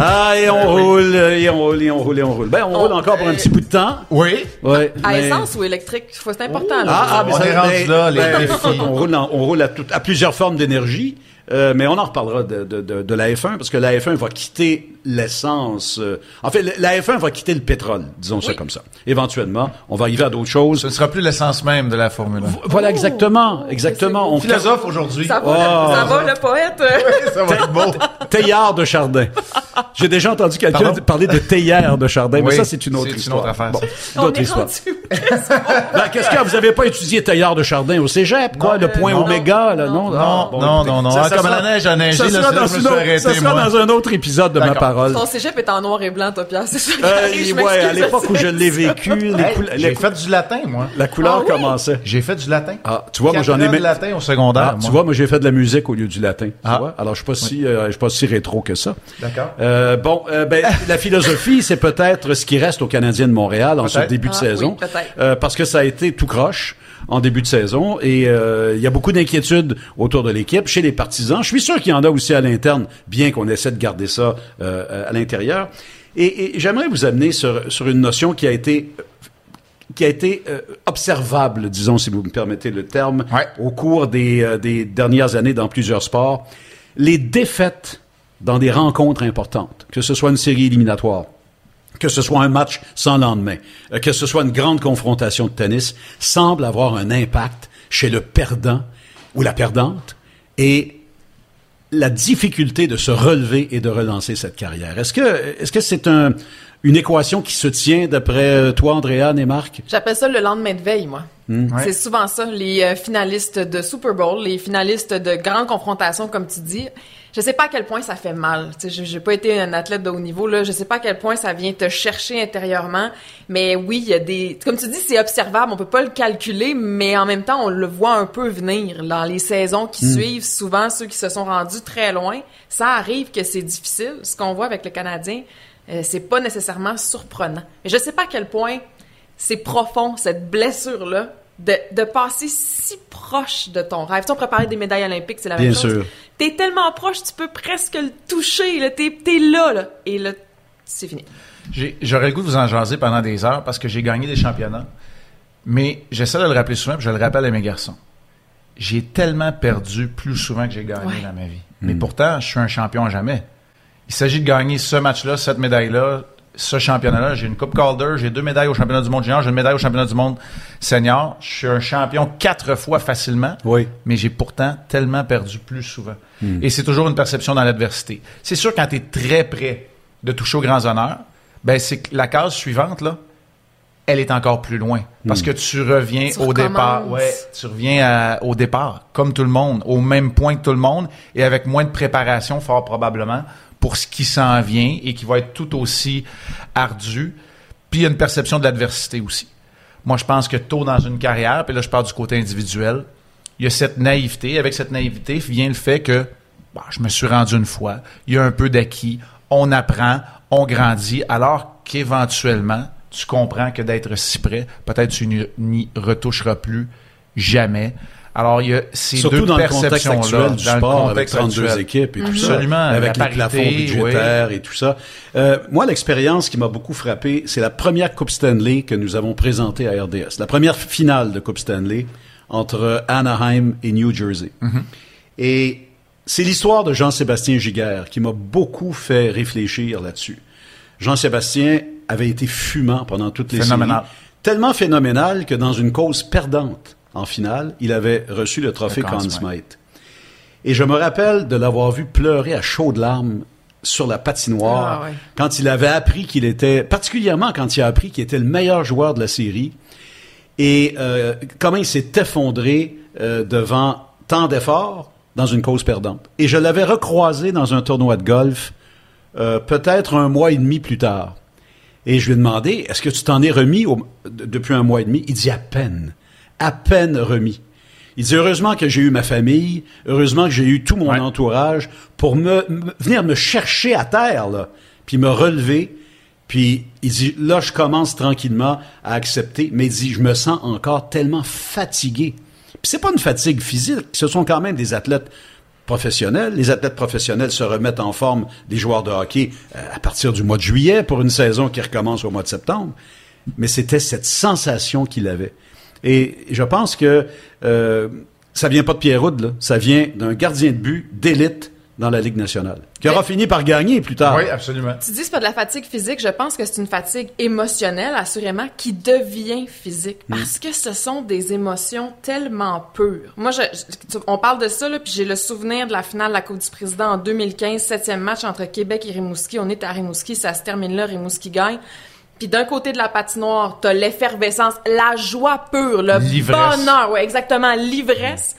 Ah, et on roule, et on roule, et on roule, et on roule. Ben, on, On- roule encore pour un petit bout de temps. Oui. Ouais, À mais- essence ou électrique? Faut- C'est important, là. Ah, ah, mais On ça- est rendu mais- là, les ben, défis. On roule, en- on roule à, tout- à plusieurs formes d'énergie, euh, mais on en reparlera de, de, de, de la F1 parce que la F1 va quitter l'essence. euh, en fait, la F1 va quitter le pétrole, disons ça Oui. comme ça. Éventuellement, on va arriver à d'autres choses. Ce ne sera plus l'essence même de la Formule 1. Voilà, exactement, exactement. On Philosophe aujourd'hui. Ça va, Oh. le, ça va, le poète? Ça va être beau. Théière de Chardin. J'ai déjà entendu quelqu'un parler de théière de Chardin, mais Oui, ça, c'est une autre c'est une histoire. autre affaire, Bon, ça. une On autre est histoire. rendu. Ben, qu'est-ce que vous avez pas étudié Théière de Chardin au cégep, quoi? Non, le point non. oméga, là, non? Non, Ah, non, non, non. Comme sera- la neige a neigé, ça sera c'est là dans je me suis arrêté, Ça sera moi. dans un autre épisode de ma parole. Ton cégep est en noir et blanc, Pierre. C'est ça qui Euh, arrive, je ouais, à l'époque où je l'ai vécu, Hey, J'ai fait du latin, moi. la couleur Ah oui? commençait. J'ai fait du latin. Ah, tu vois, moi, j'en ai mis- de latin au secondaire, Ah, tu vois, moi, j'ai fait de la musique au lieu du latin. tu Ah. vois? Alors, je suis pas si, euh, je suis pas si rétro que ça. D'accord. Euh, bon, euh, ben, la philosophie, c'est peut-être ce qui reste aux Canadiens de Montréal en ce début de saison. parce que ça a été tout croche en début de saison et euh, il y a beaucoup d'inquiétudes autour de l'équipe chez les partisans. Je suis sûr qu'il y en a aussi à l'interne, bien qu'on essaie de garder ça euh, à l'intérieur. Et, et j'aimerais vous amener sur, sur une notion qui a été qui a été euh, observable, disons, si vous me permettez le terme, Ouais. au cours des, euh, des dernières années dans plusieurs sports. Les défaites dans des rencontres importantes, que ce soit une série éliminatoire, que ce soit un match sans lendemain, euh, que ce soit une grande confrontation de tennis, semblent avoir un impact chez le perdant ou la perdante et la difficulté de se relever et de relancer cette carrière. Est-ce que est-ce que c'est un une équation qui se tient d'après euh, toi, Andréane et Marc? J'appelle ça le lendemain de veille, moi. Hmm. Ouais. C'est souvent ça, les euh, finalistes de Super Bowl, les finalistes de grandes confrontations, comme tu dis. Je sais pas à quel point ça fait mal. Tu sais, j'ai- pas été un athlète de haut niveau là. Je sais pas à quel point ça vient te chercher intérieurement. Mais oui, il y a des, comme tu dis, c'est observable. On peut pas le calculer, mais en même temps, on le voit un peu venir dans les saisons qui suivent. Souvent, ceux qui se sont rendus très loin, ça arrive que c'est difficile. Ce qu'on voit avec le Canadien, euh, c'est pas nécessairement surprenant. Mais je sais pas à quel point c'est profond, cette blessure-là, de, de passer si proche de ton rêve. Tu sais, on préparait des médailles olympiques, c'est la Bien même chose. sûr. T'es tellement proche, tu peux presque le toucher, là. T'es, t'es là, là. Et là, c'est fini. J'ai- J'aurais le goût de vous en jaser pendant des heures parce que j'ai gagné des championnats. Mais j'essaie de le rappeler souvent, puis je le rappelle à mes garçons. J'ai tellement perdu plus souvent que j'ai gagné Ouais. dans ma vie. Mais pourtant, je suis un champion à jamais. Il s'agit de gagner ce match-là, cette médaille-là, ce championnat-là. J'ai une Coupe Calder, j'ai deux médailles au championnat du monde junior, j'ai une médaille au championnat du monde senior. Je suis un champion quatre fois facilement. Oui. Mais j'ai pourtant tellement perdu plus souvent. Et c'est toujours une perception dans l'adversité. C'est sûr, quand tu es très près de toucher aux grands honneurs, ben c'est que la case suivante, là, elle est encore plus loin. Parce que tu reviens Tu au départ. Ouais, tu reviens à- au départ, comme tout le monde, au même point que tout le monde, et avec moins de préparation, fort probablement, pour ce qui s'en vient et qui va être tout aussi ardu. Puis il y a une perception de l'adversité aussi. Moi, je pense que tôt dans une carrière, puis là, je parle du côté individuel, il y a cette naïveté. Avec cette naïveté vient le fait que bah, je me suis rendu une fois, il y a un peu d'acquis, on apprend, on grandit, alors qu'éventuellement, tu comprends que d'être si près, peut-être tu n'y- n'y retoucheras plus jamais. Alors, il y a ces Surtout deux dans le contexte actuel du dans le sport, avec contexte 32 actuel. équipes et tout ça. Absolument, Avec la les plafonds budgétaires et tout ça. Euh, moi, l'expérience qui m'a beaucoup frappé, c'est la première Coupe Stanley que nous avons présentée à RDS. La première finale de Coupe Stanley entre Anaheim et New Jersey. Mm-hmm. Et c'est l'histoire de Jean-Sébastien Giguère qui m'a beaucoup fait réfléchir là-dessus. Jean-Sébastien avait été fumant pendant toutes les Phénoménal. séries. Tellement phénoménal que dans une cause perdante en finale, il avait reçu le trophée Conn Smythe. Et je me rappelle de l'avoir vu pleurer à chaudes larmes sur la patinoire Ah ouais. quand il avait appris qu'il était, particulièrement quand il a appris qu'il était le meilleur joueur de la série et euh, comment il s'est effondré euh, devant tant d'efforts dans une cause perdante. Et je l'avais recroisé dans un tournoi de golf euh, peut-être un mois et demi plus tard. Et je lui ai demandé, est-ce que tu t'en es remis au- depuis un mois et demi? Il dit à peine, à peine remis. Il dit, heureusement que j'ai eu ma famille, heureusement que j'ai eu tout mon Ouais. entourage pour me, me- venir me chercher à terre, là, puis me relever. Puis il dit, là, je commence tranquillement à accepter, mais il dit, je me sens encore tellement fatigué. Puis c'est pas une fatigue physique, ce sont quand même des athlètes professionnels. Les athlètes professionnels se remettent en forme des joueurs de hockey euh, à partir du mois de juillet pour une saison qui recommence au mois de septembre. Mais c'était cette sensation qu'il avait. Et je pense que euh, ça vient pas de Pierre là. ça vient d'un gardien de but d'élite dans la Ligue nationale, qui aura fini par gagner plus tard. Oui, absolument. Tu dis c'est pas de la fatigue physique, je pense que c'est une fatigue émotionnelle, assurément, qui devient physique, Hmm. parce que ce sont des émotions tellement pures. Moi, je, je- on parle de ça, là, puis j'ai le souvenir de la finale de la Coupe du Président en 2015, septième match entre Québec et Rimouski. On est à Rimouski, ça se termine là, Rimouski gagne. Puis d'un côté de la patinoire, t'as l'effervescence, la joie pure, le bonheur, ouais, exactement, l'ivresse.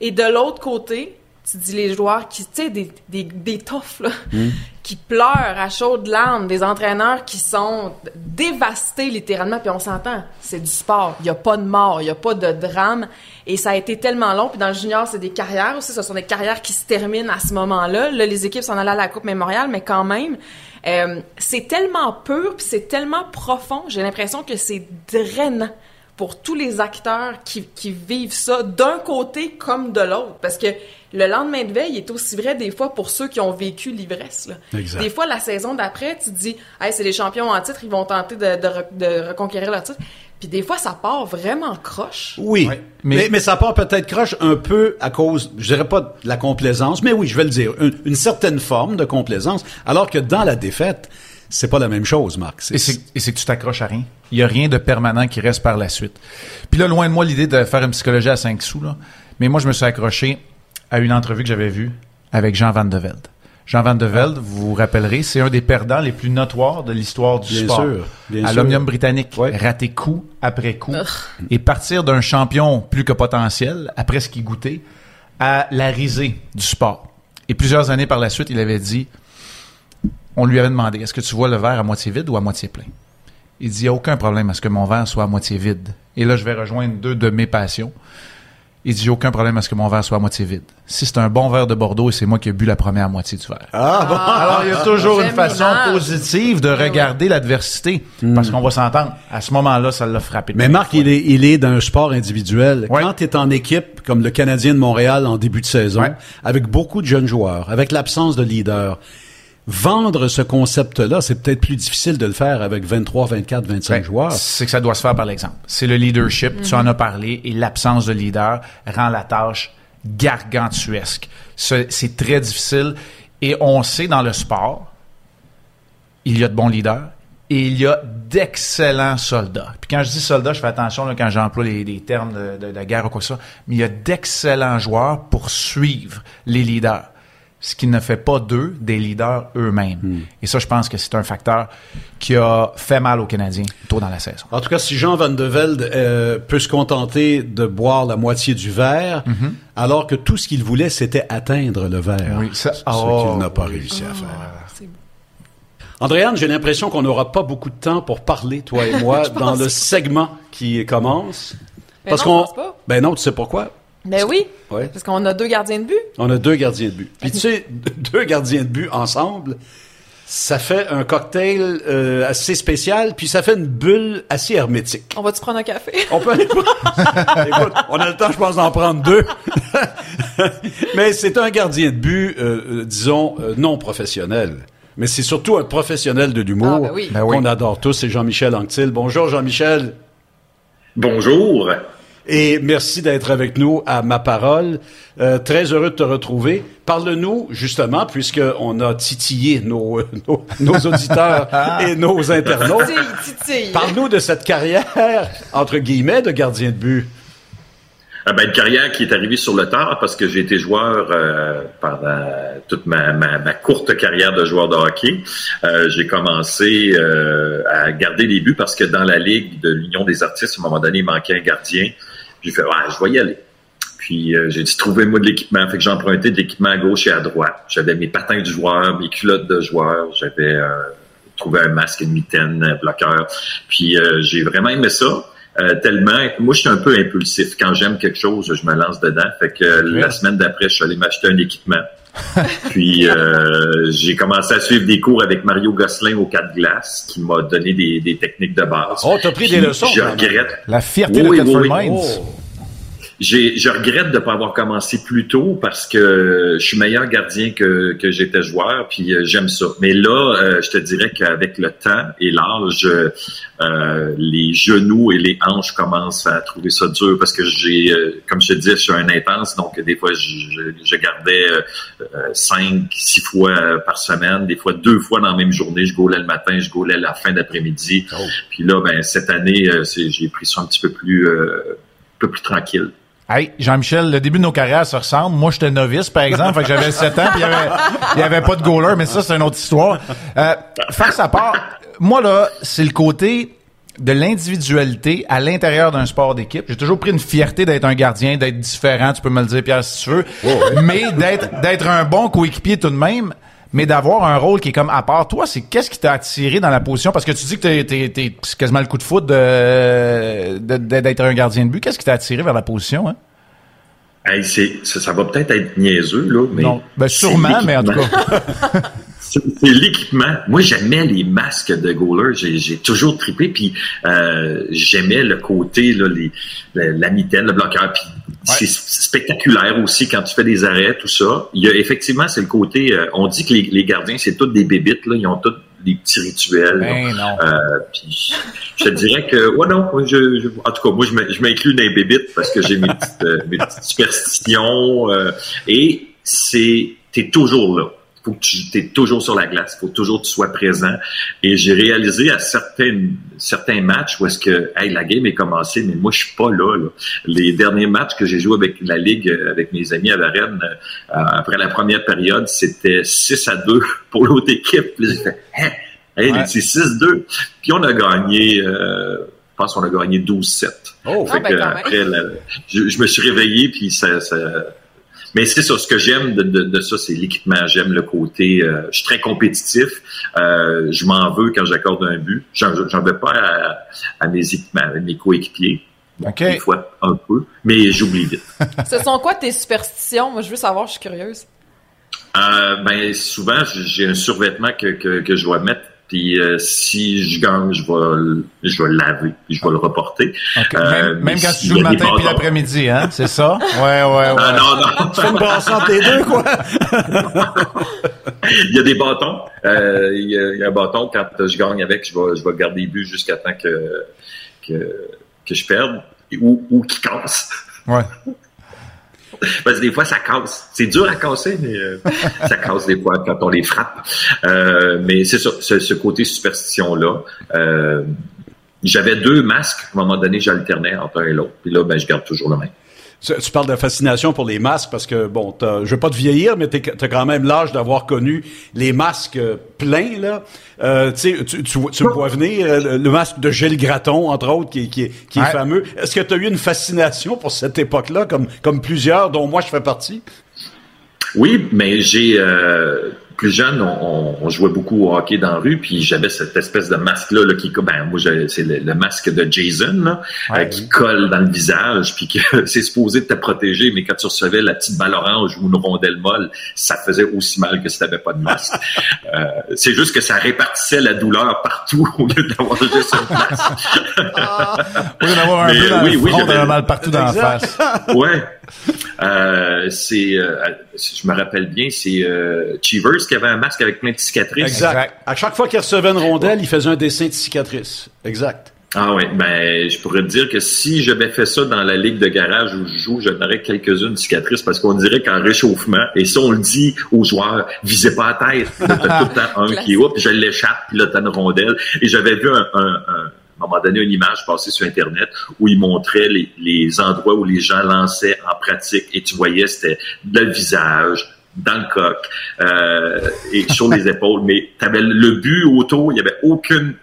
Et de l'autre côté, tu dis les joueurs qui, tu sais, des, des, des toughs, là, qui pleurent à chaudes larmes, des entraîneurs qui sont dévastés littéralement, puis on s'entend, c'est du sport, il y a pas de mort, il y a pas de drame, et ça a été tellement long, puis dans le junior, c'est des carrières aussi, ce sont des carrières qui se terminent à ce moment-là. Là, les équipes sont allées à la Coupe Mémoriale, mais quand même, euh, c'est tellement pur, puis c'est tellement profond, j'ai l'impression que c'est drainant pour tous les acteurs qui, qui vivent ça d'un côté comme de l'autre. Parce que le lendemain de veille est aussi vrai des fois pour ceux qui ont vécu l'ivresse. là. Exact. Des fois, la saison d'après, tu te dis, hey, c'est les champions en titre, ils vont tenter de, de, re- de reconquérir leur titre. Puis des fois, ça part vraiment croche. Oui, Ouais, mais... mais- mais ça part peut-être croche un peu à cause, je dirais pas de la complaisance, mais oui, je vais le dire, une, une certaine forme de complaisance, alors que dans la défaite, c'est pas la même chose, Marc. C'est- Et c'est et c'est que tu t'accroches à rien. Il y a rien de permanent qui reste par la suite. Puis là, loin de moi l'idée de faire une psychologie à 5 sous, là. Mais moi, je me suis accroché à une entrevue que j'avais vue avec Jean Van de Velde. Jean Van de Velde, vous vous rappellerez, c'est un des perdants les plus notoires de l'histoire du Bien sport. sûr, bien à sûr. l'Omnium britannique, Ouais. raté coup après coup, et partir d'un champion plus que potentiel, après ce qu'il goûtait, à la risée du sport. Et plusieurs années par la suite, il avait dit, on lui avait demandé, est-ce que tu vois le verre à moitié vide ou à moitié plein? Il dit, il n'y a aucun problème à ce que mon verre soit à moitié vide. Et là, je vais rejoindre deux de mes passions. Il dit, a aucun problème à ce que mon verre soit à moitié vide. Si c'est un bon verre de Bordeaux et c'est moi qui ai bu la première moitié du verre. Ah, bon. Alors, il y a toujours une façon positive de regarder l'adversité. Parce qu'on va s'entendre. À ce moment-là, ça l'a frappé. Mais Marc, il est, il est d'un sport individuel. Ouais. Quand tu es en équipe, comme le Canadien de Montréal en début de saison, Ouais. avec beaucoup de jeunes joueurs, avec l'absence de leader, vendre ce concept-là, c'est peut-être plus difficile de le faire avec 23, 24, 25 Ben, joueurs. C'est que ça doit se faire par l'exemple. C'est le leadership, tu en as parlé, et l'absence de leader rend la tâche gargantuesque. Ce- C'est très difficile. Et on sait dans le sport, il y a de bons leaders et il y a d'excellents soldats. Puis quand je dis soldats, je fais attention là, quand j'emploie les, les termes de, de- de guerre ou quoi que ce soit, mais il y a d'excellents joueurs pour suivre les leaders. Ce qui ne fait pas d'eux des leaders eux-mêmes. Et ça, je pense que c'est un facteur qui a fait mal aux Canadiens tôt dans la saison. En tout cas, si Jean Van de Velde euh, peut se contenter de boire la moitié du verre, alors que tout ce qu'il voulait, c'était atteindre le verre. Oui, ça- ce oh, qu'il n'a pas oui. réussi à faire. C'est beau. Andréane, j'ai l'impression qu'on n'aura pas beaucoup de temps pour parler, toi et moi, dans pense le segment qui commence. Ben Parce qu'on. Ben non, tu sais pourquoi? Ben oui, Ouais. parce qu'on a deux gardiens de but. On a deux gardiens de but. Puis tu sais, deux gardiens de but ensemble, ça fait un cocktail euh, assez spécial, puis ça fait une bulle assez hermétique. On va-tu prendre un café? On peut aller Écoute, on a le temps, je pense, d'en prendre deux. Mais c'est un gardien de but, euh, euh, disons, euh, non professionnel. Mais c'est surtout un professionnel de l'humour Ah, ben oui. Ben qu'on oui. adore tous, c'est Jean-Michel Anctil. Bonjour Jean-Michel. Bonjour. Et merci d'être avec nous à Ma Parole. Euh, très heureux de te retrouver. Parle-nous, justement, puisqu'on a titillé nos, nos, nos auditeurs et nos internautes. Titille, titille. Parle-nous de cette carrière, entre guillemets, de gardien de but. Ah ben, une carrière qui est arrivée sur le tard parce que j'ai été joueur euh, pendant toute ma, ma, ma courte carrière de joueur de hockey. Euh, j'ai commencé euh, à garder les buts parce que dans la ligue de l'Union des artistes, à un moment donné, il manquait un gardien. J'ai fait, ouais, je vais y aller. Puis euh, j'ai dit, trouvez-moi de l'équipement. Fait que j'ai emprunté de l'équipement à gauche et à droite. J'avais mes patins de joueur, mes culottes de joueur. J'avais euh, trouvé un masque, une mitaine, un bloqueur. Puis euh, j'ai vraiment aimé ça. Euh, tellement, moi je suis un peu impulsif. Quand j'aime quelque chose, je me lance dedans. Fait que euh, la semaine d'après, je suis allé m'acheter un équipement. Puis euh, j'ai commencé à suivre des cours avec Mario Gosselin au quatre glaces, qui m'a donné des, des techniques de base. Oh, t'as pris Puis des leçons, Je regrette. La fierté Oui, de oui, Catford oui. Mines. Oh. Je regrette de ne pas avoir commencé plus tôt parce que je suis meilleur gardien que, que j'étais joueur, puis euh, j'aime ça. Mais là, euh, je te dirais qu'avec le temps et l'âge, euh, les genoux et les hanches commencent à trouver ça dur parce que j'ai, comme je te disais, je suis un intense, donc des fois je, je, gardais cinq, six fois par semaine, des fois deux fois dans la même journée. Je gaulais le matin, je gaulais la fin d'après-midi. Oh. Puis là, ben cette année, j'ai pris ça un petit peu plus, un peu plus tranquille. Hey, Jean-Michel, le début de nos carrières se ressemble. Moi, j'étais novice, par exemple, fait que j'avais 7 ans, puis il y avait, avait pas de goaler, mais ça, c'est une autre histoire. Euh, face à part, moi, là, c'est le côté de l'individualité à l'intérieur d'un sport d'équipe. J'ai toujours pris une fierté d'être un gardien, d'être différent, tu peux me le dire, Pierre, si tu veux, mais d'être, d'être un bon coéquipier tout de même mais d'avoir un rôle qui est comme à part. Toi, c'est qu'est-ce qui t'a attiré dans la position? Parce que tu dis que t'es, t'es, t'es, c'est quasiment le coup de foot de, d'être un gardien de but. Qu'est-ce qui t'a attiré vers la position? Hein? Hey, c'est, ça, va peut-être être niaiseux, là, mais. Non, ben, sûrement, mais en tout cas. c'est l'équipement. Moi, j'aimais les masques de goaler. J'ai toujours trippé, puis euh, j'aimais le côté, là, les, la, mitaine, le bloqueur. Puis c'est spectaculaire aussi quand tu fais des arrêts, tout ça. Il y a effectivement, c'est le côté. Euh, on dit que les, gardiens, c'est tous des bébites. Là, ils ont tous des petits rituels. Ben euh, puis je te dirais que, ouais, non, je, en tout cas, moi, je m'inclus dans les bébites parce que j'ai mes, petites, euh, mes petites superstitions. et c'est, t'es toujours là faut que tu es toujours sur la glace, faut toujours que tu sois présent. Et j'ai réalisé à certains certains matchs où est-ce que hey, la game est commencée, mais moi je suis pas là, Les derniers matchs que j'ai joué avec la ligue, avec mes amis à Varennes, euh, après la première période, c'était 6 à 2 pour l'autre équipe. Puis j'ai fait hein? hey, c'est 6-2. Puis on a gagné. Euh, je pense qu'on a gagné 12-7. Oh, ah, ben, après, je, me suis réveillé puis ça, ça mais c'est ça, ce que j'aime de, de, ça, c'est l'équipement. J'aime le côté, euh, je suis très compétitif. Euh, je m'en veux quand j'accorde un but. J'en veux pas à, à mes, à mes coéquipiers. Des fois, un peu, mais j'oublie vite. Ce sont quoi tes superstitions? Moi, je veux savoir, je suis curieuse. Euh, ben, souvent, j'ai un survêtement que, que, que je dois mettre puis euh, si je gagne, je vais, je vais le laver, puis je vais le reporter. Euh, même, quand tu joues le matin puis l'après-midi, hein, c'est ça? Ouais, ouais, ouais. Ah, non, non. tu fais une brasse entre les deux, quoi. il y a des bâtons. Euh, il, y a, il, y a, un bâton, quand je gagne avec, je vais, je vais garder les buts jusqu'à temps que, que, que je perde ou, ou qu'il casse. Ouais. Parce que des fois, ça casse. C'est dur à casser, mais euh, ça casse des fois quand on les frappe. Euh, mais c'est ça, ce, côté superstition-là. Euh, j'avais deux masques. À un moment donné, j'alternais entre un et l'autre. Puis là, ben, je garde toujours le même. Tu parles de fascination pour les masques parce que, bon, je veux pas te vieillir, mais tu as quand même l'âge d'avoir connu les masques pleins, là. Euh, tu, tu, tu vois venir euh, le masque de Gilles Graton, entre autres, qui, qui, qui est fameux. Est-ce que tu as eu une fascination pour cette époque-là, comme, comme plusieurs, dont moi je fais partie? Oui, mais j'ai... Euh plus jeune, on, on, jouait beaucoup au hockey dans la rue, puis j'avais cette espèce de masque-là là, qui, ben, moi, c'est le, masque de Jason, là, euh, qui colle dans le visage, puis que c'est supposé te protéger, mais quand tu recevais la petite balle orange ou une rondelle molle, ça faisait aussi mal que si t'avais pas de masque. euh, c'est juste que ça répartissait la douleur partout au lieu d'avoir juste une place. au lieu d'avoir un peu dans oui, le front, oui, mal partout dans la face. ouais. Euh, c'est, euh, je me rappelle bien, c'est euh, Cheevers qui avait un masque avec plein de cicatrices. Exact. À chaque fois qu'il recevait une rondelle, il faisait un dessin de cicatrice. Exact. Ah oui, ben je pourrais te dire que si j'avais fait ça dans la ligue de garage où je joue, j'en aurais quelques-unes cicatrices parce qu'on dirait qu'en réchauffement, et ça on le dit aux joueurs, visez pas à tête, t'as tout le temps un qui est puis je l'échappe, puis là t'as une rondelle. Et j'avais vu un, un, un à un moment donné une image passée sur Internet où il montrait les, les, endroits où les gens lançaient en pratique et tu voyais c'était le visage, dans le coq euh, et sur les épaules. Mais tu avais le but autour, il n'y avait aucune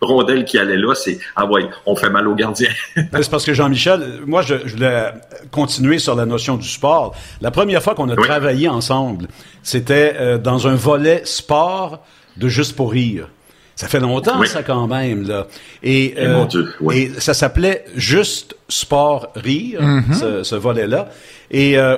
rondelle qui allait là, c'est ah ouais, on fait mal aux gardiens. c'est parce que Jean-Michel, moi je, je, voulais continuer sur la notion du sport. La première fois qu'on a travaillé ensemble, c'était euh, dans un volet sport de juste pour rire. Ça fait longtemps, Oui. ça, quand même, là. Et, Eh, mon Dieu, oui. et ça s'appelait Juste Sport Rire, Mm-hmm. ce, ce volet-là. Et euh,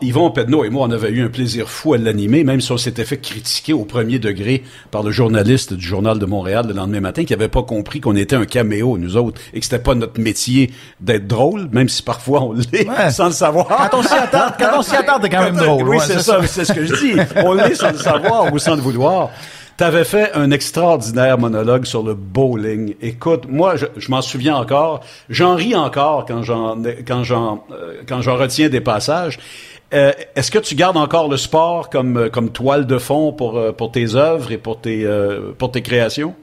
Yvon Pedneau et moi, on avait eu un plaisir fou à l'animer, même si on s'était fait critiquer au premier degré par le journaliste du Journal de Montréal le lendemain matin, qui avait pas compris qu'on était un caméo, nous autres, et que c'était pas notre métier d'être drôle, même si parfois on l'est, Ouais. sans le savoir. Quand on s'y attend, quand on s'y attend, t'es quand même drôle. Oui, ouais, c'est ça, c'est ce que je dis. On l'est sans le savoir ou sans le vouloir. T'avais fait un extraordinaire monologue sur le bowling. Écoute, moi, je, je m'en souviens encore. J'en ris encore quand j'en quand j'en euh, quand j'en retiens des passages. Euh, Est-ce que tu gardes encore le sport comme euh, comme toile de fond pour euh, pour tes œuvres et pour tes pour tes créations?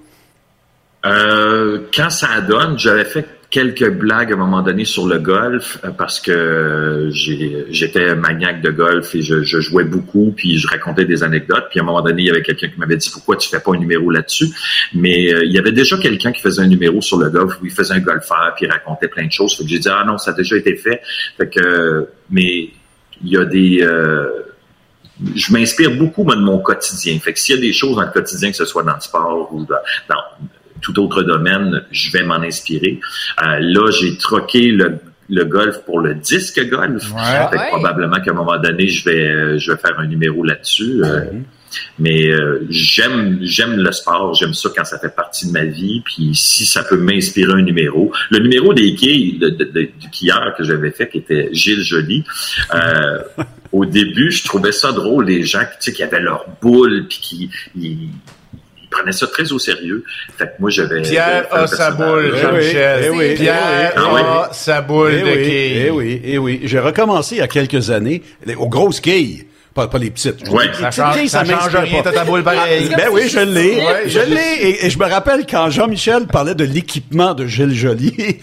Quand ça donne, j'avais fait quelques blagues à un moment donné sur le golf euh, parce que j'ai- j'étais maniaque de golf et je, jouais beaucoup puis je racontais des anecdotes. Puis à un moment donné il y avait quelqu'un qui m'avait dit pourquoi tu fais pas un numéro là-dessus? Mais euh, il y avait déjà quelqu'un qui faisait un numéro sur le golf où il faisait un golfeur puis il racontait plein de choses. Fait que j'ai dit ah non ça a déjà été fait. Fait que mais il y a des euh, je m'inspire beaucoup moi, de mon quotidien. Fait que s'il y a des choses dans le quotidien, que ce soit dans le sport ou dans tout autre domaine, je vais m'en inspirer. Euh, là, j'ai troqué le, le golf pour le disque golf. Ouais. Fait que Ouais. probablement qu'à un moment donné, je vais euh, je vais faire un numéro là-dessus. euh, Mais euh, j'aime j'aime le sport, j'aime ça quand ça fait partie de ma vie. Puis si ça peut m'inspirer un numéro, le numéro des quilles de, de- de- du quilleur que j'avais fait, qui était Gilles Joly. euh, au début, je trouvais ça drôle les gens qui, tu sais, qui avaient leur boule puis qui ils, ils prenaient ça très au sérieux. Fait que moi, j'avais Pierre fait un a sa boule, Eh Jean-Michel. oui, eh oui, Pierre eh oui. a sa boule Eh de oui, quilles. eh oui, eh oui. J'ai recommencé il y a quelques années aux grosses quilles. Pas, pas les petites. Ouais. dis, Ça les petites change, quilles, ça change m'inspire rien, pas. t'as ta boule pareil. Ben oui, je l'ai. Ouais, je l'ai. Et, et je me rappelle quand Jean-Michel parlait de l'équipement de Gilles Joly.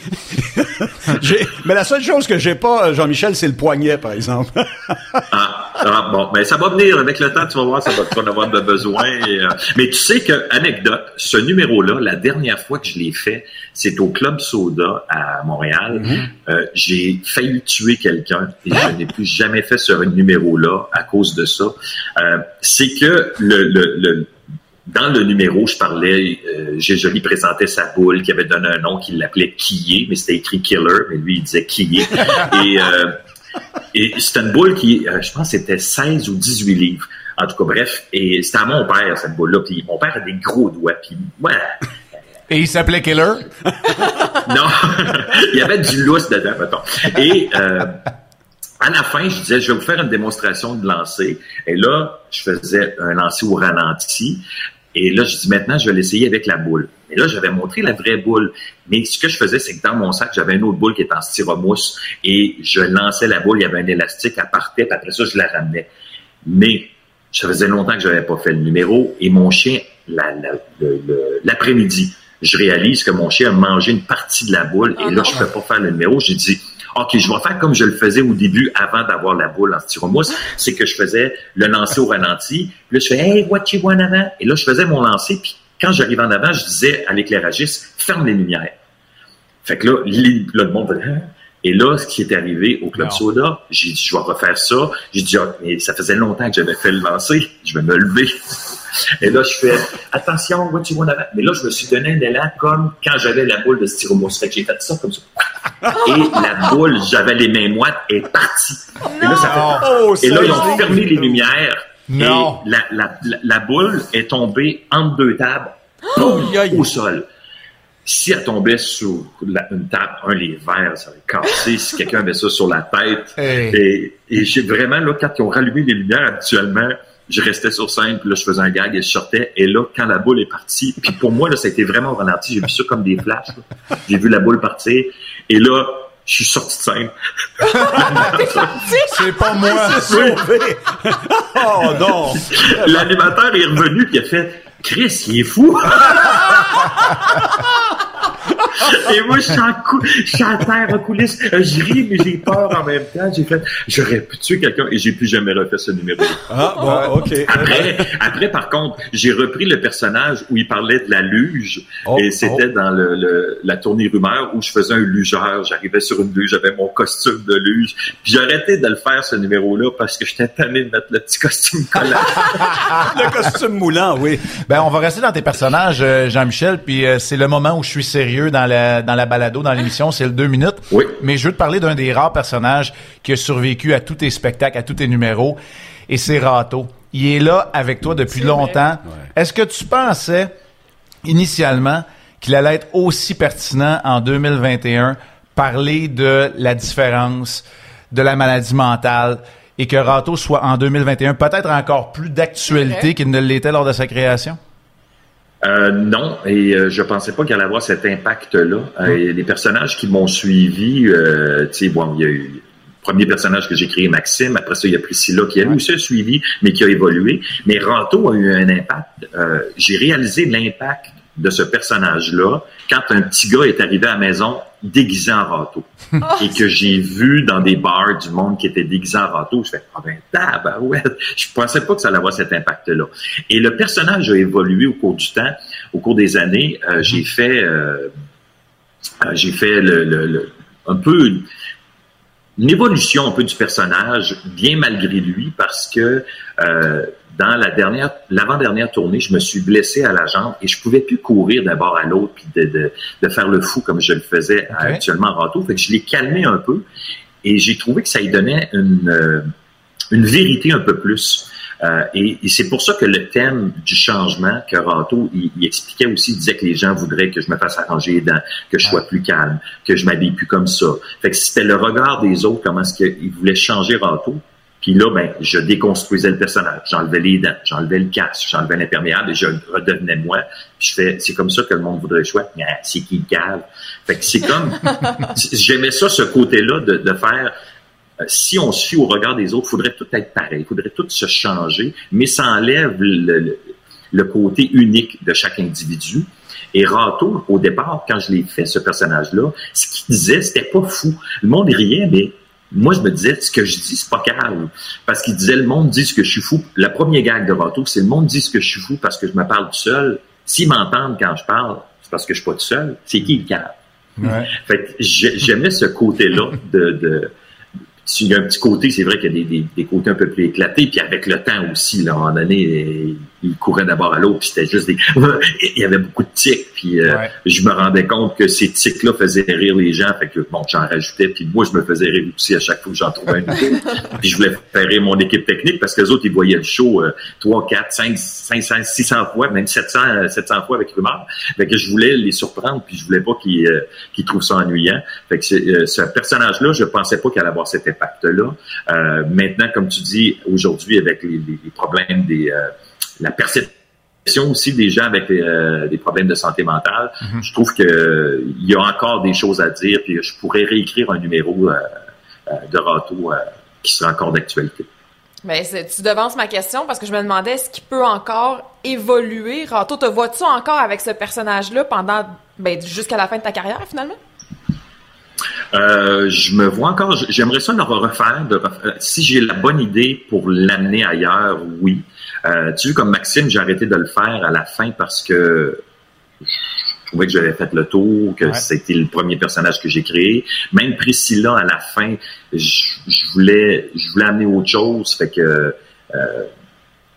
Mais la seule chose que j'ai pas, euh, Jean-Michel, c'est le poignet, par exemple. Ah, ah, bon, mais ça va venir avec le temps, tu vas voir, ça va tu vas en avoir de besoin. et, euh, mais tu sais que, anecdote, ce numéro-là, la dernière fois que je l'ai fait, c'est au Club Soda à Montréal. Euh, j'ai failli tuer quelqu'un et je n'ai plus jamais fait ce numéro-là à cause de ça. Euh, c'est que le, le, le dans le numéro, je parlais, euh, j'ai joli présentait sa boule qui avait donné un nom qu'il l'appelait Kié, mais c'était écrit Killer, mais lui il disait Kié. et euh, et c'était une boule qui, euh, je pense, c'était 16 ou 18 livres. En tout cas, bref. Et c'était à mon père, cette boule-là. Puis mon père a des gros doigts. Puis moi, Et il s'appelait Killer? non, il y avait du lousse dedans, mettons. Et euh, à la fin, je disais, je vais vous faire une démonstration de lancer. Et là, je faisais un lancer au ralenti. Et là, je dis, maintenant, je vais l'essayer avec la boule. Et là, j'avais montré la vraie boule. Mais ce que je faisais, c'est que dans mon sac, j'avais une autre boule qui était en styromousse. Et je lançais la boule, il y avait un élastique, elle partait, puis après ça, je la ramenais. Mais ça faisait longtemps que je n'avais pas fait le numéro. Et mon chien, l'après-midi, je réalise que mon chien a mangé une partie de la boule. Oh et là, non. je peux pas faire le numéro. J'ai dit, OK, je vais faire comme je le faisais au début avant d'avoir la boule en styromousse. C'est que je faisais le lancer au ralenti. Puis là, je fais, hey, what you want en avant? Et là, je faisais mon lancer. Puis quand j'arrive en avant, je disais à l'éclairagiste, ferme les lumières. Fait que là, les- là, le monde Hein? Et là, ce qui est arrivé au Club Non. Soda, j'ai dit, je vais refaire ça. J'ai dit, ah, mais ça faisait longtemps que j'avais fait le lancer. Je vais me lever. Et là, je fais, attention, want avant? Mais là, je me suis donné un élan comme quand j'avais la boule de styromousse. Fait que j'ai fait ça comme ça. Et la boule, j'avais les mains moites, est partie. Et là, ça fait, Oh, et là, ils ont fermé les lumières. Non. Et la, la, la, la boule est tombée entre deux tables, au sol. Si elle tombait sur la- une table, un, les verres, ça aurait cassé. si quelqu'un avait ça sur la tête. Hey. Et, et j'ai vraiment, là, quand ils ont rallumé les lumières, habituellement, je restais sur scène, puis là, je faisais un gag et je sortais. Et là, quand la boule est partie, puis pour moi, là, ça a été vraiment ralenti. J'ai vu ça comme des flashs. J'ai vu la boule partir. Et là, je suis sorti de scène. C'est pas moi. sauvé. oh non. L'animateur est revenu puis il a fait Chris, il est fou. Et moi, je suis, en cou- je suis à terre en coulisses. Euh, Je ris, mais j'ai peur en même temps. J'ai fait, j'aurais pu tuer quelqu'un et j'ai plus jamais refait ce numéro. Ah, bon, OK. Après, après, par contre, j'ai repris le personnage où il parlait de la luge. Oh, et c'était dans le, le- la tournée rumeur où je faisais un lugeur. J'arrivais sur une luge, j'avais mon costume de luge. Puis j'ai arrêté de le faire, ce numéro-là, parce que j'étais tanné de mettre le petit costume collant. Le costume moulant, oui. Ben, on va rester dans tes personnages, euh, Jean-Michel, puis euh, c'est le moment où je suis sérieux dans la, dans la balado, dans l'émission, c'est le deux minutes. Oui. Mais je veux te parler d'un des rares personnages qui a survécu à tous tes spectacles, à tous tes numéros, et c'est Rato. Il est là avec toi depuis C'est longtemps. Ouais. Est-ce que tu pensais, initialement, qu'il allait être aussi pertinent en 2021, parler de la différence, de la maladie mentale, et que Rato soit en 2021 peut-être encore plus d'actualité qu'il ne l'était lors de sa création? Euh, non, et euh, je pensais pas qu'il allait avoir cet impact-là. Euh, et les personnages qui m'ont suivi, euh, tu sais, bon, il y a eu le premier personnage que j'ai créé, Maxime. Après ça, il y a Priscilla qui a lui aussi suivi, mais qui a évolué. Mais Ranto a eu un impact. Euh, j'ai réalisé l'impact de ce personnage-là quand un petit gars est arrivé à la maison déguisé en Ranto. et que j'ai vu dans des bars du monde qui étaient déguisés en Ranto, je fais ah ben tabarouette, je pensais pas que ça allait avoir cet impact-là. Et le personnage a évolué au cours du temps, au cours des années. Euh, J'ai fait, euh, euh, j'ai fait le, le- le- un peu une, une évolution un peu du personnage, bien malgré lui, parce que euh, dans la dernière, l'avant-dernière tournée, je me suis blessé à la jambe et je pouvais plus courir d'un bord à l'autre puis de, de, de faire le fou comme je le faisais actuellement en râteau. Fait que je l'ai calmé un peu et j'ai trouvé que ça lui donnait une, euh, une vérité un peu plus. Euh, et, et c'est pour ça que le thème du changement que Rato, il, il expliquait aussi, il disait que les gens voudraient que je me fasse arranger les dents, que je sois plus calme, que je m'habille plus comme ça. Fait que c'était le regard des autres, comment est-ce qu'ils voulaient changer Rato. Puis là, ben, je déconstruisais le personnage. J'enlevais les dents, j'enlevais le casque, j'enlevais l'imperméable et je redevenais moi. Puis je fais, c'est comme ça que le monde voudrait je sois. Ah, c'est qui le cave? Fait que c'est comme, j'aimais ça, ce côté-là de, de faire, euh, si on se fie au regard des autres, il faudrait tout être pareil, il faudrait tout se changer, mais ça enlève le, le- le côté unique de chaque individu. Et Rato, au départ, quand je l'ai fait, ce personnage-là, ce qu'il disait, c'était pas fou. Le monde riait, mais moi, je me disais, ce que je dis, c'est pas grave. Parce qu'il disait, le monde dit ce que je suis fou. La première gag de Rato, c'est le monde dit ce que je suis fou parce que je me parle tout seul. S'ils m'entendent quand je parle, c'est parce que je suis pas tout seul. C'est qui le calme? Ouais. Fait j'aimais ce côté-là de, de s'il y a un petit côté, c'est vrai qu'il y a des, des, des côtés un peu plus éclatés, puis avec le temps aussi, là, à un moment donné, euh, il courait d'abord à l'autre, puis c'était juste des... il y avait beaucoup de tics, puis euh, Ouais. je me rendais compte que ces tics-là faisaient rire les gens, fait que bon, j'en rajoutais, puis moi, je me faisais rire aussi à chaque fois que j'en trouvais un nouveau. puis je voulais faire rire mon équipe technique, parce que les autres, ils voyaient le show euh, 3, 4, 5, 500, 600 fois, même 700, euh, 700 fois avec Rumeur. Fait que je voulais les surprendre, puis je voulais pas qu'ils euh, qu'ils trouvent ça ennuyant. Fait que euh, ce personnage-là, je pensais pas qu'il allait avoir cet impact-là. Euh, maintenant, comme tu dis, aujourd'hui, avec les, les- les problèmes des... la perception aussi des gens avec euh, des problèmes de santé mentale, je trouve que euh, il y a encore des choses à dire, puis je pourrais réécrire un numéro euh, euh, de Rato euh, qui sera encore d'actualité. Ben, tu devances ma question parce que je me demandais est-ce qu'il peut encore évoluer? Rato, te vois-tu encore avec ce personnage-là pendant ben, jusqu'à la fin de ta carrière finalement? Euh, je me vois encore, j'aimerais ça le refaire. De si j'ai la bonne idée pour l'amener ailleurs, oui. Euh, tu vois, comme Maxime, j'ai arrêté de le faire à la fin parce que je trouvais que j'avais fait le tour, que Ouais. c'était le premier personnage que j'ai créé. Même Priscilla, à la fin, je, je voulais, je voulais amener autre chose. Fait que euh,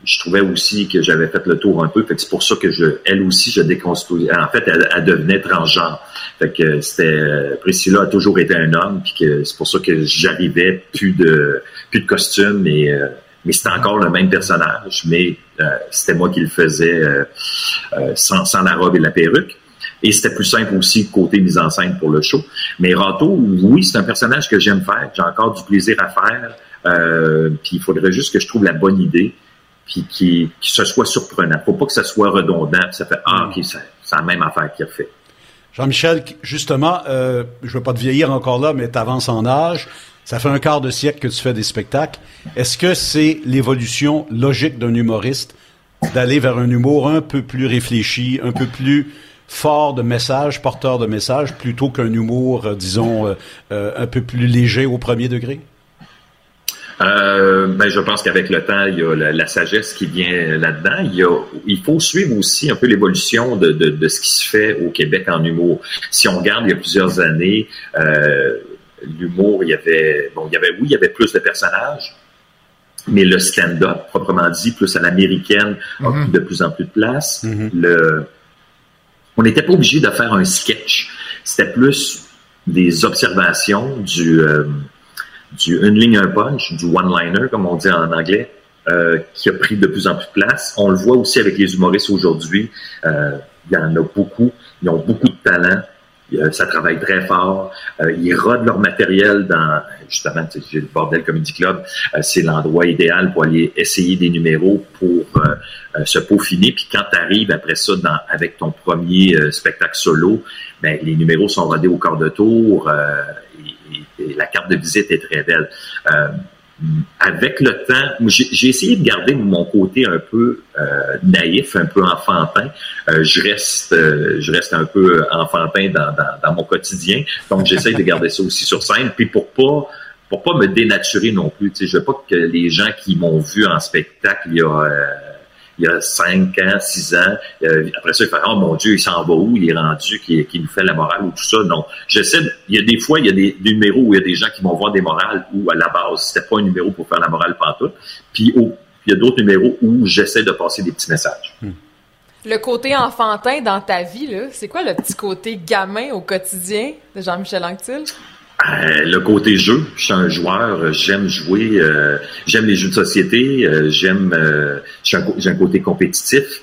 je trouvais aussi que j'avais fait le tour un peu. Fait que c'est pour ça que je, elle aussi, je déconstruis. En fait, elle, elle devenait transgenre. Fait que c'était Priscilla a toujours été un homme, puis que c'est pour ça que j'arrivais plus de plus de costume, et euh, mais c'était encore le même personnage, mais euh, c'était moi qui le faisais euh, euh, sans, la robe et la perruque. Et c'était plus simple aussi côté mise en scène pour le show. Mais Rato, oui, c'est un personnage que j'aime faire, j'ai encore du plaisir à faire. Euh, puis il faudrait juste que je trouve la bonne idée, puis qui, que ce soit surprenant. Faut pas que ça soit redondant, ça fait ah ok, c'est la même affaire qu'il a fait. Jean-Michel, justement, euh, je veux pas te vieillir encore là, mais tu avances en âge. Ça fait un quart de siècle que tu fais des spectacles. Est-ce que c'est l'évolution logique d'un humoriste d'aller vers un humour un peu plus réfléchi, un peu plus fort de messages, porteur de messages, plutôt qu'un humour, euh, disons, euh, euh, un peu plus léger au premier degré? Ben, je pense qu'avec le temps, il y a la, sagesse qui vient là-dedans. Il, faut suivre aussi un peu l'évolution de, ce qui se fait au Québec en humour. Si on regarde il y a plusieurs années, l'humour, il y avait, bon, il y avait, oui, il y avait plus de personnages, mais le stand-up, proprement dit, plus à l'américaine, a mm-hmm. de plus en plus de place. Mm-hmm. Le, on n'était pas obligé de faire un sketch. C'était plus des observations du, euh, du une ligne un punch, du one-liner comme on dit en anglais, euh, qui a pris de plus en plus de place. On le voit aussi avec les humoristes aujourd'hui. Euh, il y en a beaucoup. Ils ont beaucoup de talent. Ça travaille très fort. ils rodent leur matériel dans, justement, le Bordel Comedy Club. c'est l'endroit idéal pour aller essayer des numéros pour se peaufiner. Puis quand tu arrives après ça avec ton premier spectacle solo, ben, les numéros sont rodés au quart de tour la carte de visite est très belle. Euh, avec le temps, j'ai essayé de garder mon côté un peu euh, naïf, un peu enfantin. Euh, je reste, je reste un peu enfantin dans, mon quotidien, donc j'essaie de garder ça aussi sur scène. Puis pour pas pour pas me dénaturer non plus, tu sais, je veux pas que les gens qui m'ont vu en spectacle il y a il y a cinq ans, six ans. Euh, après ça, il fait Oh mon Dieu, il s'en va où? Il est rendu, qui, qui nous fait la morale ou tout ça. Non. J'essaie. Il y a des fois, il y a des, numéros où il y a des gens qui vont voir des morales où à la base, c'était pas un numéro pour faire la morale pantoute. Puis il y a d'autres numéros où j'essaie de passer des petits messages. Hmm. Le côté enfantin dans ta vie, là, c'est quoi le petit côté gamin au quotidien de Jean-Michel Anctil? Euh, le côté jeu, je suis un joueur, j'aime jouer, euh, j'aime les jeux de société, euh, j'aime, j'ai un, côté compétitif,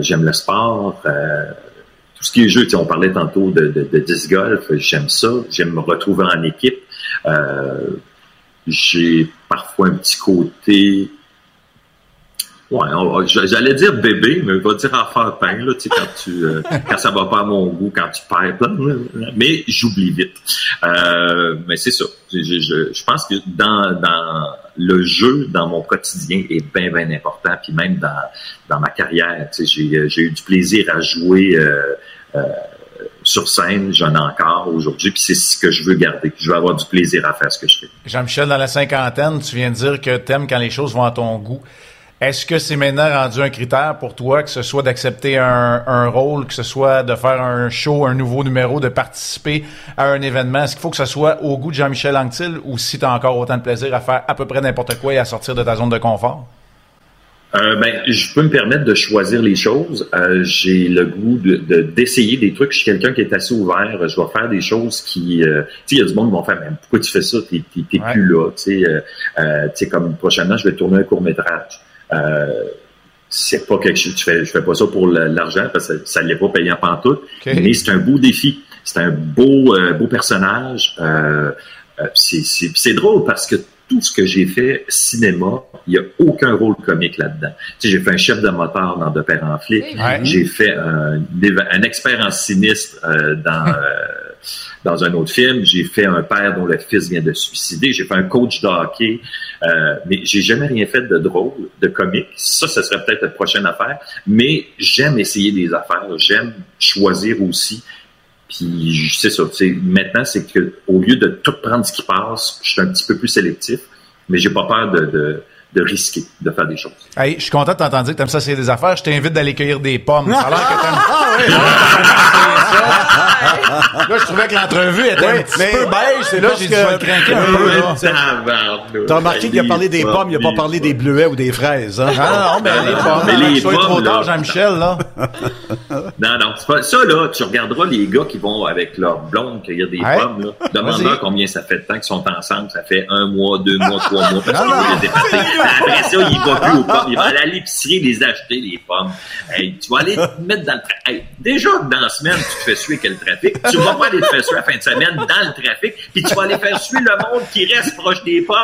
j'aime le sport, tout ce qui est jeu. On parlait tantôt de, de, de disc golf, j'aime ça, j'aime me retrouver en équipe. j'ai parfois un petit côté Ouais, j'allais dire bébé, mais on va dire enfantin, là, tu sais, quand tu, euh, quand ça va pas à mon goût, quand tu perds plein, mais j'oublie vite. Euh, mais c'est ça. Je, je, je, pense que dans, dans le jeu, dans mon quotidien, est bien, bien important. Puis même dans, dans ma carrière, tu sais, j'ai, j'ai eu du plaisir à jouer euh, euh, sur scène, j'en ai encore aujourd'hui, puis c'est ce que je veux garder. Je veux avoir du plaisir à faire ce que je fais. Jean-Michel, dans la cinquantaine, tu viens de dire que t'aimes quand les choses vont à ton goût. Est-ce que c'est maintenant rendu un critère pour toi, que ce soit d'accepter un, rôle, que ce soit de faire un show, un nouveau numéro, de participer à un événement? Est-ce qu'il faut que ce soit au goût de Jean-Michel Anctil ou si tu as encore autant de plaisir à faire à peu près n'importe quoi et à sortir de ta zone de confort? Euh, ben, je peux me permettre de choisir les choses. Euh, j'ai le goût de, d'essayer des trucs. Je suis quelqu'un qui est assez ouvert. Je vais faire des choses qui, euh, tu sais, il y a du monde qui vont faire, mais pourquoi tu fais ça? T'es, t'es, plus là. Tu sais, tu sais, comme prochainement, je vais tourner un court métrage. Euh, c'est pas quelque chose, je fais, je fais pas ça pour l'argent parce que ça ne l'est pas payant pantoute, mais c'est un beau défi. C'est un beau, euh, beau personnage. Euh, euh c'est drôle parce que tout ce que j'ai fait cinéma, il n'y a aucun rôle comique là-dedans. Tu sais, j'ai fait un chef de moteur dans De Père en flic. J'ai fait un, un, expert en sinistre euh, dans dans un autre film. J'ai fait un père dont le fils vient de se suicider. J'ai fait un coach de hockey. Euh, mais j'ai jamais rien fait de drôle, de comique. Ça, ce serait peut-être la prochaine affaire. Mais j'aime essayer des affaires. J'aime choisir aussi. Puis c'est ça. Maintenant, c'est que au lieu de tout prendre ce qui passe, je suis un petit peu plus sélectif. Mais j'ai pas peur de de risquer de faire des choses. Hey, je suis content de t'entendre dire que t'aimes ça, c'est des affaires. Je t'invite d'aller cueillir des pommes. Ça a l'air que t'aimes... Ah, là, je trouvais que l'entrevue était un petit peu beige. C'est là que j'ai dû me craquer un peu. Là. T'as remarqué qu'il a parlé des pommes, il a pas parlé des bleuets ou des fraises. Hein? Ah non, mais les pommes. Mais les pommes, trop tard, Jean-Michel, là. non, non, c'est pas ça, là. Tu regarderas les gars qui vont avec leur blonde cueillir des pommes, là. Demande-leur combien ça fait de temps qu'ils sont ensemble. Ça fait un mois, deux mois, trois mois. Parce après ça, il va plus aux pommes. Il va aller à l'épicerie les acheter, les pommes. Hey, tu vas aller te mettre dans le trafic. déjà, dans la semaine, tu te fais suer quel trafic. Tu vas pas aller te faire suer la fin de semaine dans le trafic, puis tu vas aller faire suer le monde qui reste proche des pommes.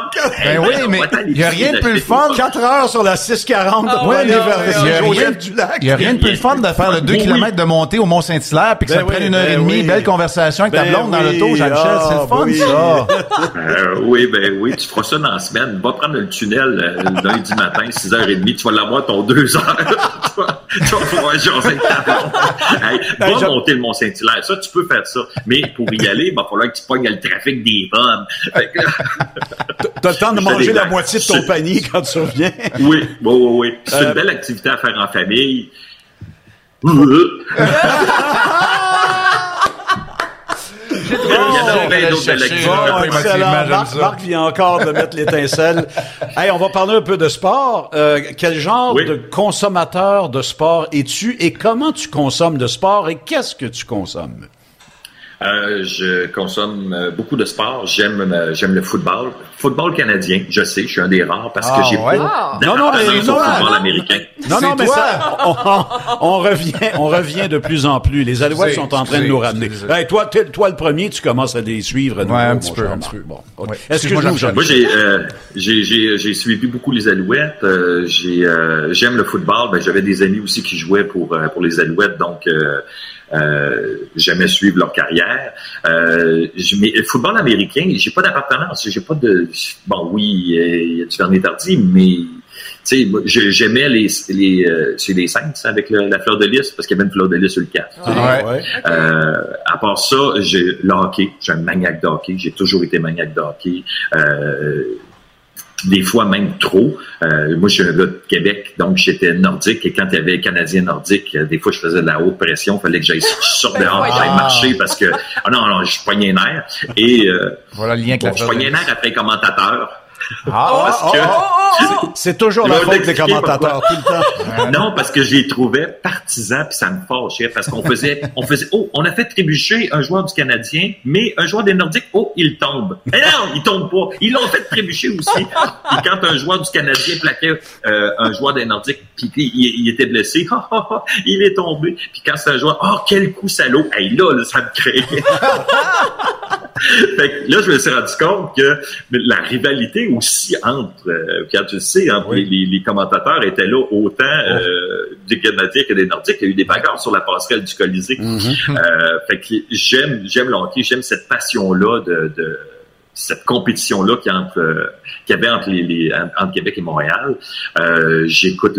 ben oui, mais il y a rien de plus le fun. 4 heures sur la 640 pour aller vers du lac. Il y a rien de plus fun de faire le 2 km de montée au Mont-Saint-Hilaire, puis que ça ben prenne une heure et ben demie, belle conversation avec ta ben blonde dans l'auto, Jean-Michel. C'est le fun, ça. Euh, oui, ben oui, tu feras ça dans la semaine. Va prendre le tunnel le lundi matin, 6h30, tu vas l'avoir ton 2 heures. tu, vas, tu vas pouvoir jaser ta hey, Va je- monter le Mont-Saint-Hilaire. Ça, tu peux faire ça. Mais pour y aller, il va falloir que tu pognes le trafic des pommes. T'as le temps de manger la moitié de ton panier quand tu reviens. oui, oui, oui, oui. C'est Euh, une belle activité à faire en famille. Marc, vient encore de mettre l'étincelle. Hey, on va parler un peu de sport. Euh, quel genre Oui. de consommateur de sport es-tu et comment tu consommes de sport et qu'est-ce que tu consommes? Euh, je consomme euh, beaucoup de sport. J'aime euh, j'aime le football. Football canadien, je sais, je suis un des rares parce que Ah, j'ai ouais? Ah. pas Non, non, mais d'appartenance non, au football non. américain. Non, non, mais toi. ça, on, on- on revient, on revient de plus en plus. Les Alouettes sont en train de nous ramener. Hey, toi, toi, le premier, tu commences à les suivre. nouveau, un petit peu, un petit peu. Bon. Ouais. Excuse-moi, Moi, j'ai euh, j'ai j'ai j'ai suivi beaucoup les Alouettes. Euh, j'ai euh, j'aime le football. Ben, j'avais des amis aussi qui jouaient pour euh, pour les Alouettes, donc euh, euh, j'aimais suivre leur carrière. Euh, je- mais le football américain, j'ai pas d'appartenance. J'ai pas de bon, oui, il y a du Tardy, mais sais, j'aimais les les euh, c'est les Saints avec le- la fleur de lys parce qu'il y avait une fleur de lys sur le cap. Ouais. Ouais. Euh, à part ça, j'ai le hockey. J'ai un maniaque de hockey. J'ai toujours été maniaque de hockey. Euh, des fois même trop. Euh, moi, je suis un gars de Québec, donc j'étais nordique. Et quand il y avait Canadien nordique, euh, des fois, je faisais de la haute pression. Il fallait que j'aille sorte Ben dehors, que j'aille marcher parce que ah non, non, je poignais les nerfs. Et euh, Voilà le lien avec bon, la je de nerfs après les commentateurs. Ah, Parce que Oh, C'est toujours la faute des commentateurs, tout le temps. Non, parce que je les trouvais partisans, puis ça me fâchait, parce qu'on faisait, on faisait, oh, on a fait trébucher un joueur du Canadien, mais un joueur des Nordiques, oh, il tombe. Mais non, il tombe pas. Ils l'ont fait trébucher aussi. Puis quand un joueur du Canadien plaquait euh, un joueur des Nordiques, puis il, il était blessé, il est tombé. Puis quand c'est un joueur, oh, quel coup salaud. Hey, là, là, ça me crée. fait que là, je me suis rendu compte que la rivalité aussi entre, euh, tu le sais, entre Oui. les, les commentateurs étaient là autant euh, des Canadiens que des Nordiques. Il y a eu des bagarres sur la passerelle du Colisée. Mm-hmm. Euh, fait que j'aime, j'aime le hockey, j'aime cette passion-là de, de cette compétition-là euh, qu'il y avait entre, les, les- Québec et Montréal. Euh, j'écoute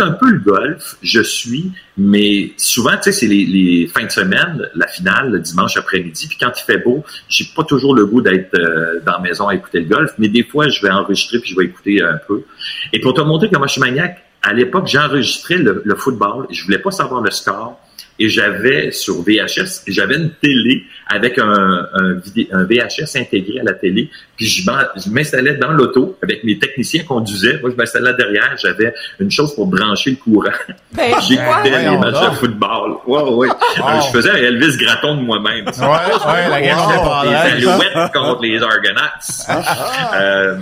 un peu le golf, je suis, mais souvent, tu sais, c'est les, les fins de semaine, la finale, le dimanche après-midi, puis quand il fait beau, j'ai pas toujours le goût d'être euh, dans la maison à écouter le golf, mais des fois, je vais enregistrer puis je vais écouter un peu. Et pour te montrer comment je suis maniaque, à l'époque, j'enregistrais le, le football, je voulais pas savoir le score, et j'avais sur VHS, j'avais une télé avec un, un, vidé- un VHS intégré à la télé, puis je m'installais dans l'auto avec mes techniciens conduisaient, moi je m'installais derrière, j'avais une chose pour brancher le courant. Ben, J'écoutais les matchs de football. Ouais, ouais. Euh, je faisais un Elvis Gratton de moi-même. Ouais, ouais, la Wow. Les. Alouettes contre les Argonauts. Euh,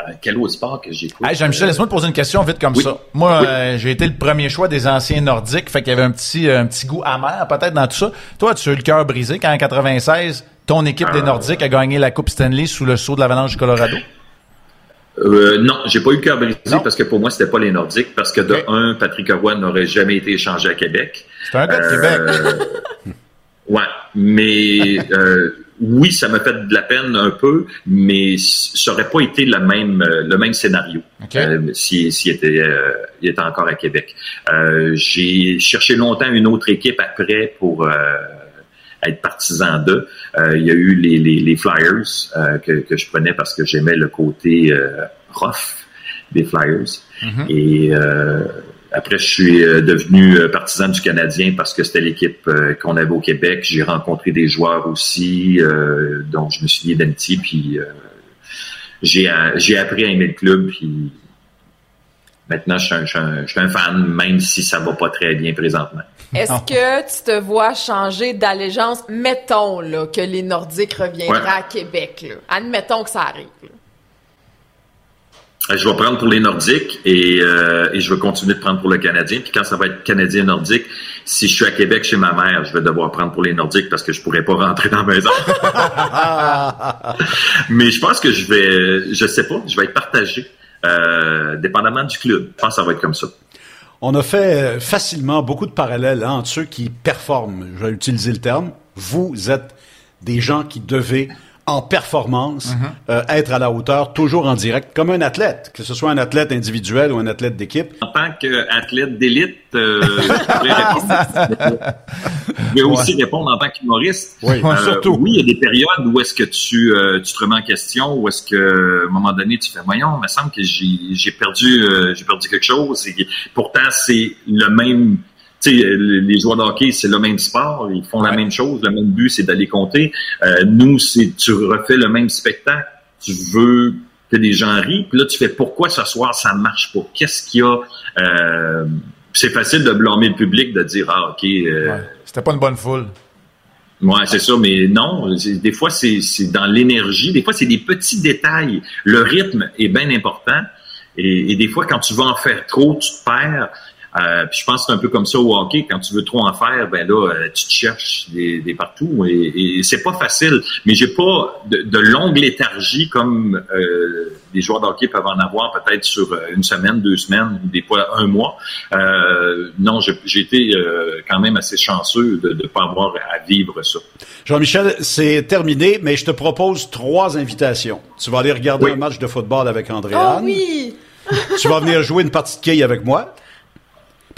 euh, quel autre sport que j'écoute? Hey, Jean-Michel, laisse-moi te poser une question vite comme Oui. ça. Moi, Oui. euh, j'ai été le premier choix des anciens nordiques, fait qu'il y avait un petit, un petit goût amer peut-être dans tout ça. Toi, tu as eu le cœur brisé quand en 96, ton équipe des. Nordiques a gagné la Coupe Stanley sous le sceau de l'Avalanche du Colorado? Euh, non, j'ai pas eu le cœur brisé Non. parce que pour moi, c'était pas les Nordiques. Parce que de un, Patrick Roy n'aurait jamais été échangé à Québec. C'est un gars de Québec. Euh, ouais, mais euh, oui, ça m'a fait de la peine un peu, mais ça aurait pas été le même euh, le même scénario Ok. euh, s'il était euh, il était encore à Québec. Euh, J'ai cherché longtemps une autre équipe après pour euh, être partisan d'eux. Euh, il y a eu les, les, les Flyers euh, que, que je prenais parce que j'aimais le côté euh, rough des Flyers. Et euh, après, je suis euh, devenu euh, partisan du Canadien parce que c'était l'équipe euh, qu'on avait au Québec. J'ai rencontré des joueurs aussi, euh, dont je me suis lié d'amitié. Puis euh, j'ai euh, j'ai appris à aimer le club. Puis maintenant, je suis, un, je, suis un, je suis un fan, même si ça va pas très bien présentement. Est-ce que tu te vois changer d'allégeance? Mettons là, que les Nordiques reviendraient Ouais. à Québec. Là. Admettons que ça arrive. là. Euh, Je vais prendre pour les Nordiques et, euh, et je vais continuer de prendre pour le Canadien. Puis quand ça va être Canadien-Nordique, si je suis à Québec chez ma mère, je vais devoir prendre pour les Nordiques parce que je pourrais pas rentrer dans la maison. Mais je pense que je vais, je sais pas, je vais être partagé, euh, dépendamment du club. Je pense que ça va être comme ça. On a fait euh, facilement beaucoup de parallèles hein, entre ceux qui performent, je vais utiliser le terme. Vous êtes des gens qui devez en performance, Mhm. euh, être à la hauteur, toujours en direct, comme un athlète, que ce soit un athlète individuel ou un athlète d'équipe. En tant qu'athlète d'élite, euh, je pourrais répondre. Je vais aussi répondre en tant qu'humoriste. Oui, Ouais, surtout. Oui, il y a des périodes où est-ce que tu, euh, tu te remets en question, où est-ce que, à un moment donné, tu fais, voyons, il me semble que j'ai j'ai perdu, euh, j'ai perdu quelque chose. Et pourtant, c'est le même. Tu sais, les joueurs de hockey, c'est le même sport, ils font la même chose, le même but, c'est d'aller compter. Euh, nous, c'est tu refais le même spectacle, tu veux que des gens rient, puis là, tu fais pourquoi ce soir ça marche pas? Qu'est-ce qu'il y a? Euh, c'est facile de blâmer le public, de dire Ah, OK, euh, Ouais. C'était pas une bonne foule. Ouais, c'est ça, mais non. Des fois, c'est c'est dans l'énergie. Des fois, c'est des petits détails. Le rythme est bien important. Et, et des fois, quand tu vas en faire trop, tu te perds. Euh, puis je pense que c'est un peu comme ça au hockey. Quand tu veux trop en faire, ben là, euh, tu te cherches des, des partout. Et, et c'est pas facile. Mais j'ai pas de, de longue léthargie comme euh, des joueurs de hockey peuvent en avoir peut-être sur euh, une semaine, deux semaines, des fois un mois. Euh, non, j'ai j'ai été euh, quand même assez chanceux de ne pas avoir à vivre ça. Jean-Michel, c'est terminé, mais je te propose trois invitations. Tu vas aller regarder Oui. un match de football avec Oh Andréane. oui! Tu vas venir jouer une partie de quilles avec moi.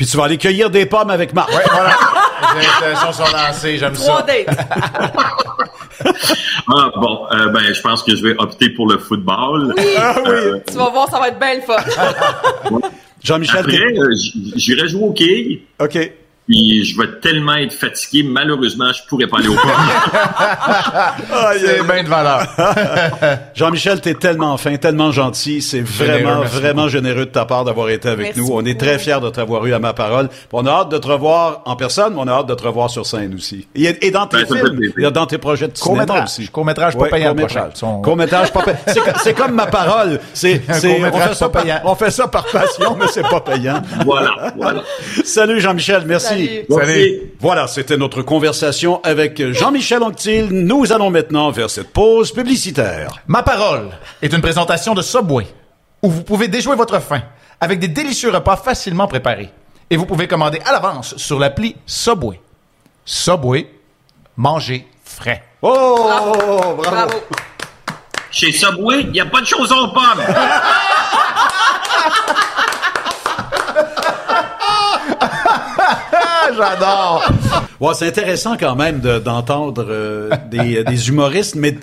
Puis tu vas aller cueillir des pommes avec Marc. Ouais, voilà. Les invitations sont lancées, j'aime Trois ça. dates. Ah bon, euh, ben je pense que je vais opter pour le football. Euh, Tu vas voir, ça va être bien le fun. Jean-Michel, après, euh, j'irai jouer au quai, OK. Puis je vais tellement être fatigué, malheureusement, je pourrais pas aller au camp. C'est bien de valeur. Jean-Michel, t'es tellement fin, tellement gentil. C'est Généreux, vraiment, vraiment généreux de ta part d'avoir été avec Merci nous. On est très fiers de t'avoir eu à ma parole. On a hâte de te revoir en personne, mais on a hâte de te revoir sur scène aussi. Et, et dans tes Ben, films, et dans tes projets de cinéma Court-métrage. aussi. Court-métrage pas Ouais, payant, court-métrage. prochain. Son- Court-métrage pas payant. C'est, co- c'est comme ma parole. C'est, on, court-métrage fait ça pas par, payant. on fait ça par passion, mais c'est pas payant. voilà, voilà. Salut Jean-Michel, merci. Salut. Salut. Voilà, c'était notre conversation avec Jean-Michel Anctil. Nous allons maintenant vers cette pause publicitaire. Ma parole est une présentation de Subway, où vous pouvez déjouer votre faim avec des délicieux repas facilement préparés. Et vous pouvez commander à l'avance sur l'appli Subway. Subway, manger frais. Oh, bravo. Bravo. Chez Subway, il n'y a pas de choses aux pommes. Ouais, c'est intéressant quand même de- d'entendre euh, des, des humoristes, mais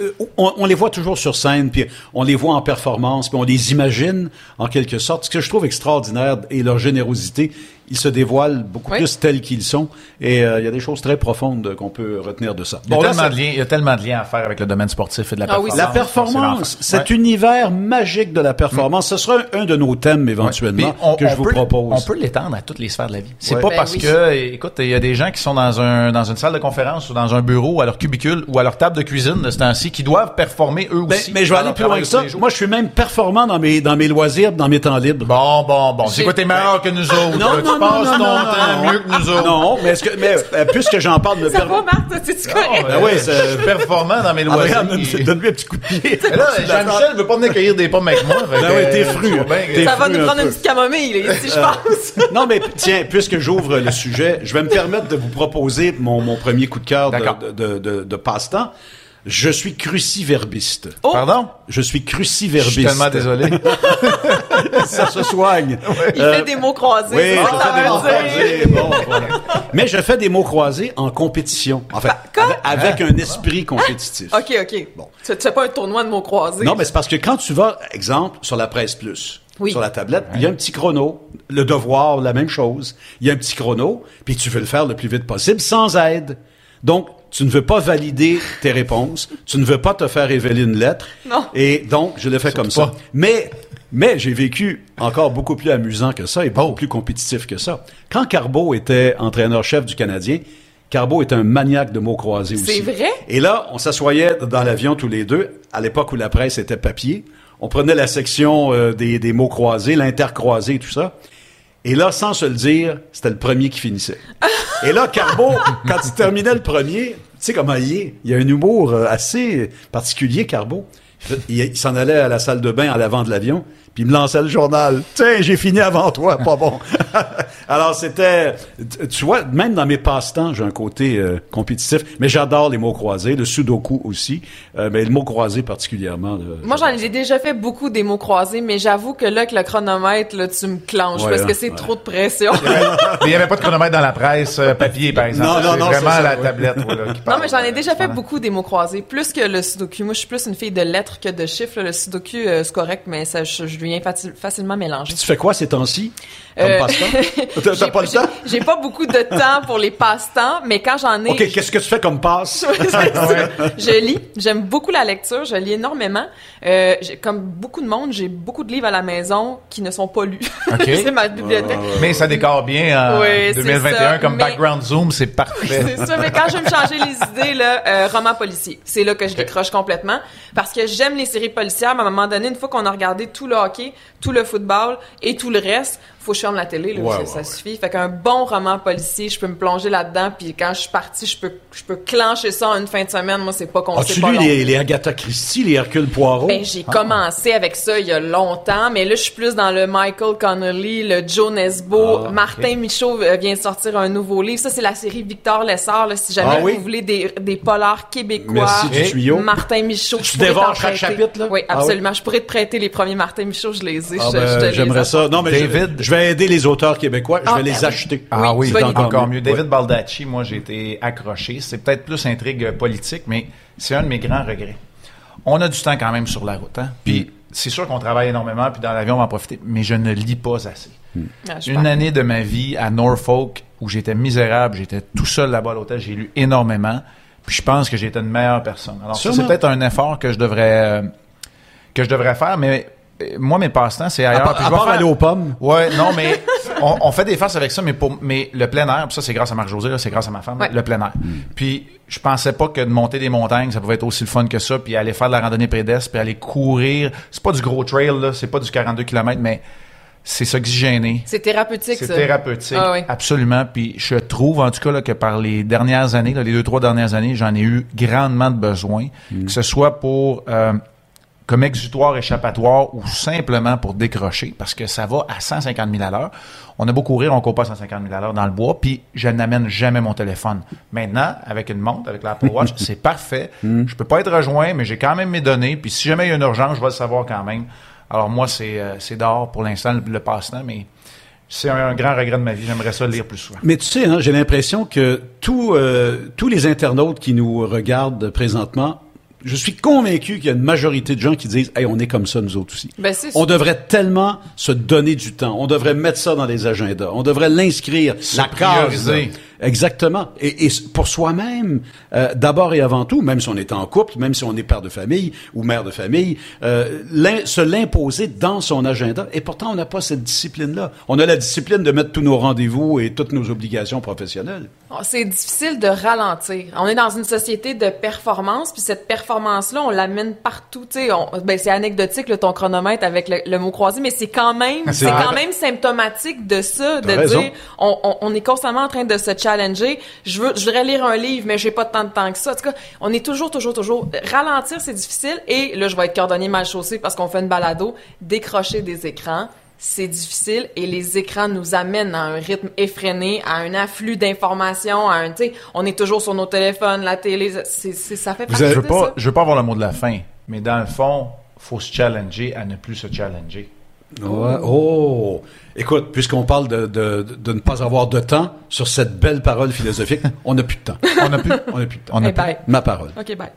euh, on, on les voit toujours sur scène, puis on les voit en performance, puis on les imagine en quelque sorte. Ce que je trouve extraordinaire et leur générosité, ils se dévoilent beaucoup Oui. plus tels qu'ils sont, et euh, il y a des choses très profondes qu'on peut retenir de ça. Il y, là, ça- de liens, il y a tellement de liens à faire avec le domaine sportif et de la Ah oui, performance. la performance, cet univers magique de la performance, ce sera un, un de nos thèmes éventuellement on- que je vous peut- propose. On peut l'étendre à toutes les sphères de la vie. C'est Ouais. pas Ben parce oui. que, écoute, il y a des gens qui sont dans un dans une salle de conférence ou dans un bureau, à leur cubicule ou à leur table de cuisine de ce temps-ci, qui doivent performer eux Ben, aussi. mais je vais aller plus loin que ça. Moi, je suis même performant dans mes dans mes loisirs, dans mes temps libres. Bon, bon, bon. C'est quoi, t'es meilleur que nous autres? Non, non, non, passes non, ton non, temps non. mieux que nous autres. Non, mais est-ce que mais euh, puisque j'en parle me Ça permet- va, Marc? Toi, tu correct? Ben oui, c'est- performant dans mes Ah, loisirs. regarde, donne- donne-lui un petit coup de pied. Mais là, Jean-Michel veut pas venir cueillir des pommes avec moi. Ben ouais, t'es euh, fru, Ça va nous prendre une petite camomille, ici, je pense. Non, mais tiens, puisque j'ouvre le sujet, je vais me permettre de vous proposer mon, mon premier coup de cœur de, de, de, de passe-temps. Je suis cruciverbiste. Oh! Pardon? Je suis Je cruciverbiste. suis tellement désolé. Ça se soigne. Il Euh, fait des mots croisés. Oui, c'est je ça que ça fais des veut mots dire. croisés. Bon, voilà. Mais je fais des mots croisés en compétition. En fait, Quoi? avec, avec un esprit compétitif. OK, OK. Bon. Tu, tu fais pas un tournoi de mots croisés. Non, mais c'est parce que quand tu vas, exemple, sur la presse plus, Oui. sur la tablette, il y a un petit chrono. Le devoir, la même chose. Il y a un petit chrono, puis tu veux le faire le plus vite possible sans aide. Donc, tu ne veux pas valider tes réponses, tu ne veux pas te faire révéler une lettre. Non. Et donc, je le fais comme ça. pas. Mais, mais j'ai vécu encore beaucoup plus amusant que ça et beaucoup plus compétitif que ça. Quand Carbeau était entraîneur-chef du Canadien, Carbeau est un maniaque de mots croisés aussi. C'est vrai? Et là, on s'assoyait dans l'avion tous les deux, à l'époque où la presse était papier. On prenait la section euh, des, des mots croisés, l'intercroisé, tout ça. Et là, sans se le dire, c'était le premier qui finissait. Et là, Carbeau, quand il terminait le premier, tu sais comment il est? Il a un humour euh, assez particulier. Il, il s'en allait à la salle de bain à l'avant de l'avion, puis il me lançait le journal. Tiens, j'ai fini avant toi, pas bon. Alors c'était, tu vois, même dans mes passe-temps, j'ai un côté euh, compétitif, mais j'adore les mots croisés, le sudoku aussi, euh, mais le mot croisé particulièrement. là, Moi, j'en ai déjà fait beaucoup des mots croisés, mais j'avoue que là, avec le chronomètre, là, tu me clenches Ouais, parce hein, que c'est ouais. trop de pression. Mais il n'y avait pas de chronomètre dans la presse euh, papier, par exemple. Non, non, non, vraiment ça, la ouais. tablette voilà, qui Non, mais j'en ai déjà fait beaucoup des mots croisés. Plus que le sudoku. Moi, je suis plus une fille de lettres que de chiffres. là. Le sudoku, euh, c'est correct, mais ça, je, je facilement mélanger. Tu fais quoi ces temps-ci? Comme Euh, passe-temps? T'as- pas le temps? J'ai pas beaucoup de temps pour les passe-temps, mais quand j'en ai... Ok, qu'est-ce que tu fais comme passe? Je lis. J'aime beaucoup la lecture. Je lis énormément. Euh, comme beaucoup de monde, j'ai beaucoup de livres à la maison qui ne sont pas lus. C'est ma bibliothèque. Mais ça décore bien en Oui, c'est 2021 ça, comme mais- background zoom, c'est parfait. C'est ça, mais quand je vais me changer les idées, là, euh, roman policier, c'est là que je décroche complètement. Parce que j'aime les séries policières, mais à un moment donné, une fois qu'on a regardé tout le hockey, hockey tout le football et tout le reste, faut que je ferme la télé, là, Ouais, ça, ouais, ça ouais. suffit. Fait qu'un bon roman policier, je peux me plonger là-dedans, puis quand je suis partie, je peux, je peux clencher ça en une fin de semaine. Moi, c'est pas con, As-tu lu les, les Agatha Christie, les Hercule Poirot? Ben, j'ai commencé avec ça il y a longtemps, mais là, je suis plus dans le Michael Connolly, le Joe Nesbo. Ah, Martin Michaud euh, vient de sortir un nouveau livre. Ça, c'est la série Victor Lessard. Là, si jamais Ah oui? vous voulez des, des polars québécois. Merci du. Martin Michaud. Tu dévores chaque chapitre, là? Oui, Ah absolument. Je pourrais te prêter les premiers Martin Michaud, je les ai. Ah je, ben, je te les J'aimerais ça. Non, mais je- David. je, vais aider les auteurs québécois. Je Ah, vais les acheter. Ah oui, c'est encore mieux. David Ouais. Baldacci, moi, j'ai été accroché. C'est peut-être plus intrigue politique, mais c'est un de mes grands regrets. On a du temps quand même sur la route, hein? Puis c'est sûr qu'on travaille énormément, puis dans l'avion, on va en profiter, mais je ne lis pas assez. Ah, je Une année de ma vie à Norfolk où j'étais misérable, j'étais tout seul là-bas à l'hôtel, j'ai lu énormément, puis je pense que j'étais une meilleure personne. Alors ça, c'est peut-être un effort que je devrais euh, que je devrais faire, mais euh, moi mes passe-temps c'est À ailleurs. part, Puis à je vais part faire- aller aux pommes. Ouais, non, mais on, on fait des farces avec ça, mais pour mais le plein air, puis ça c'est grâce à Marc-José, c'est grâce à ma femme, Ouais. le plein air. Puis je pensais pas que de monter des montagnes, ça pouvait être aussi le fun que ça, puis aller faire de la randonnée pédestre, puis aller courir. C'est pas du gros trail, là, c'est pas du 42 km, mais c'est s'oxygéner. C'est thérapeutique, C'est ça. thérapeutique, Ah oui. absolument. Puis je trouve en tout cas là, que par les dernières années, là, les deux trois dernières années, j'en ai eu grandement de besoin, que ce soit pour euh, comme exutoire, échappatoire ou simplement pour décrocher, parce que ça va à 150 000 à l'heure. On a beau courir, on court pas à 150 000 à l'heure dans le bois, puis je n'amène jamais mon téléphone. Maintenant, avec une montre, avec l'Apple Watch, c'est parfait. Je peux pas être rejoint, mais j'ai quand même mes données, puis si jamais il y a une urgence, je vais le savoir quand même. Alors moi, c'est euh, c'est dehors pour l'instant, le, le passe-temps, mais c'est un, un grand regret de ma vie. J'aimerais ça le lire plus souvent. Mais tu sais, hein, j'ai l'impression que euh, tous les internautes qui nous regardent présentement, je suis convaincu qu'il y a une majorité de gens qui disent Hey, on est comme ça, nous autres aussi. Ben, c'est On devrait tellement se donner du temps. On devrait mettre ça dans les agendas. On devrait l'inscrire. La case. prioriser. là. Exactement. Et, et pour soi-même, euh, d'abord et avant tout, même si on est en couple, même si on est père de famille ou mère de famille, euh, se l'imposer dans son agenda. Et pourtant, on n'a pas cette discipline-là. On a la discipline de mettre tous nos rendez-vous et toutes nos obligations professionnelles. Oh, C'est difficile de ralentir. On est dans une société de performance, puis cette performance-là, on l'amène partout. On- ben, c'est anecdotique là, ton chronomètre avec le, le mot croisé, mais c'est quand même, C'est quand même symptomatique de ça, de dire, on, on, on est constamment en train de se challenger. Je veux, je voudrais lire un livre, mais j'ai pas tant de temps que ça. En tout cas, on est toujours, toujours, toujours. Ralentir, c'est difficile. Et là, je vais être cordonnier mal chaussé parce qu'on fait une balado. Décrocher des écrans. C'est difficile et les écrans nous amènent à un rythme effréné, à un afflux d'informations, à un, tu sais, on est toujours sur nos téléphones, la télé, c'est, c'est, ça fait Vous partie avez- je veux de pas, ça. je veux pas avoir le mot de la fin, mais dans le fond, faut se challenger à ne plus se challenger. Ouais. Oh! Écoute, puisqu'on parle de, de, de ne pas avoir de temps sur cette belle parole philosophique, on n'a plus de temps. On n'a plus. On n'a plus de temps. On n'a Eh plus. Ma parole. OK, bye.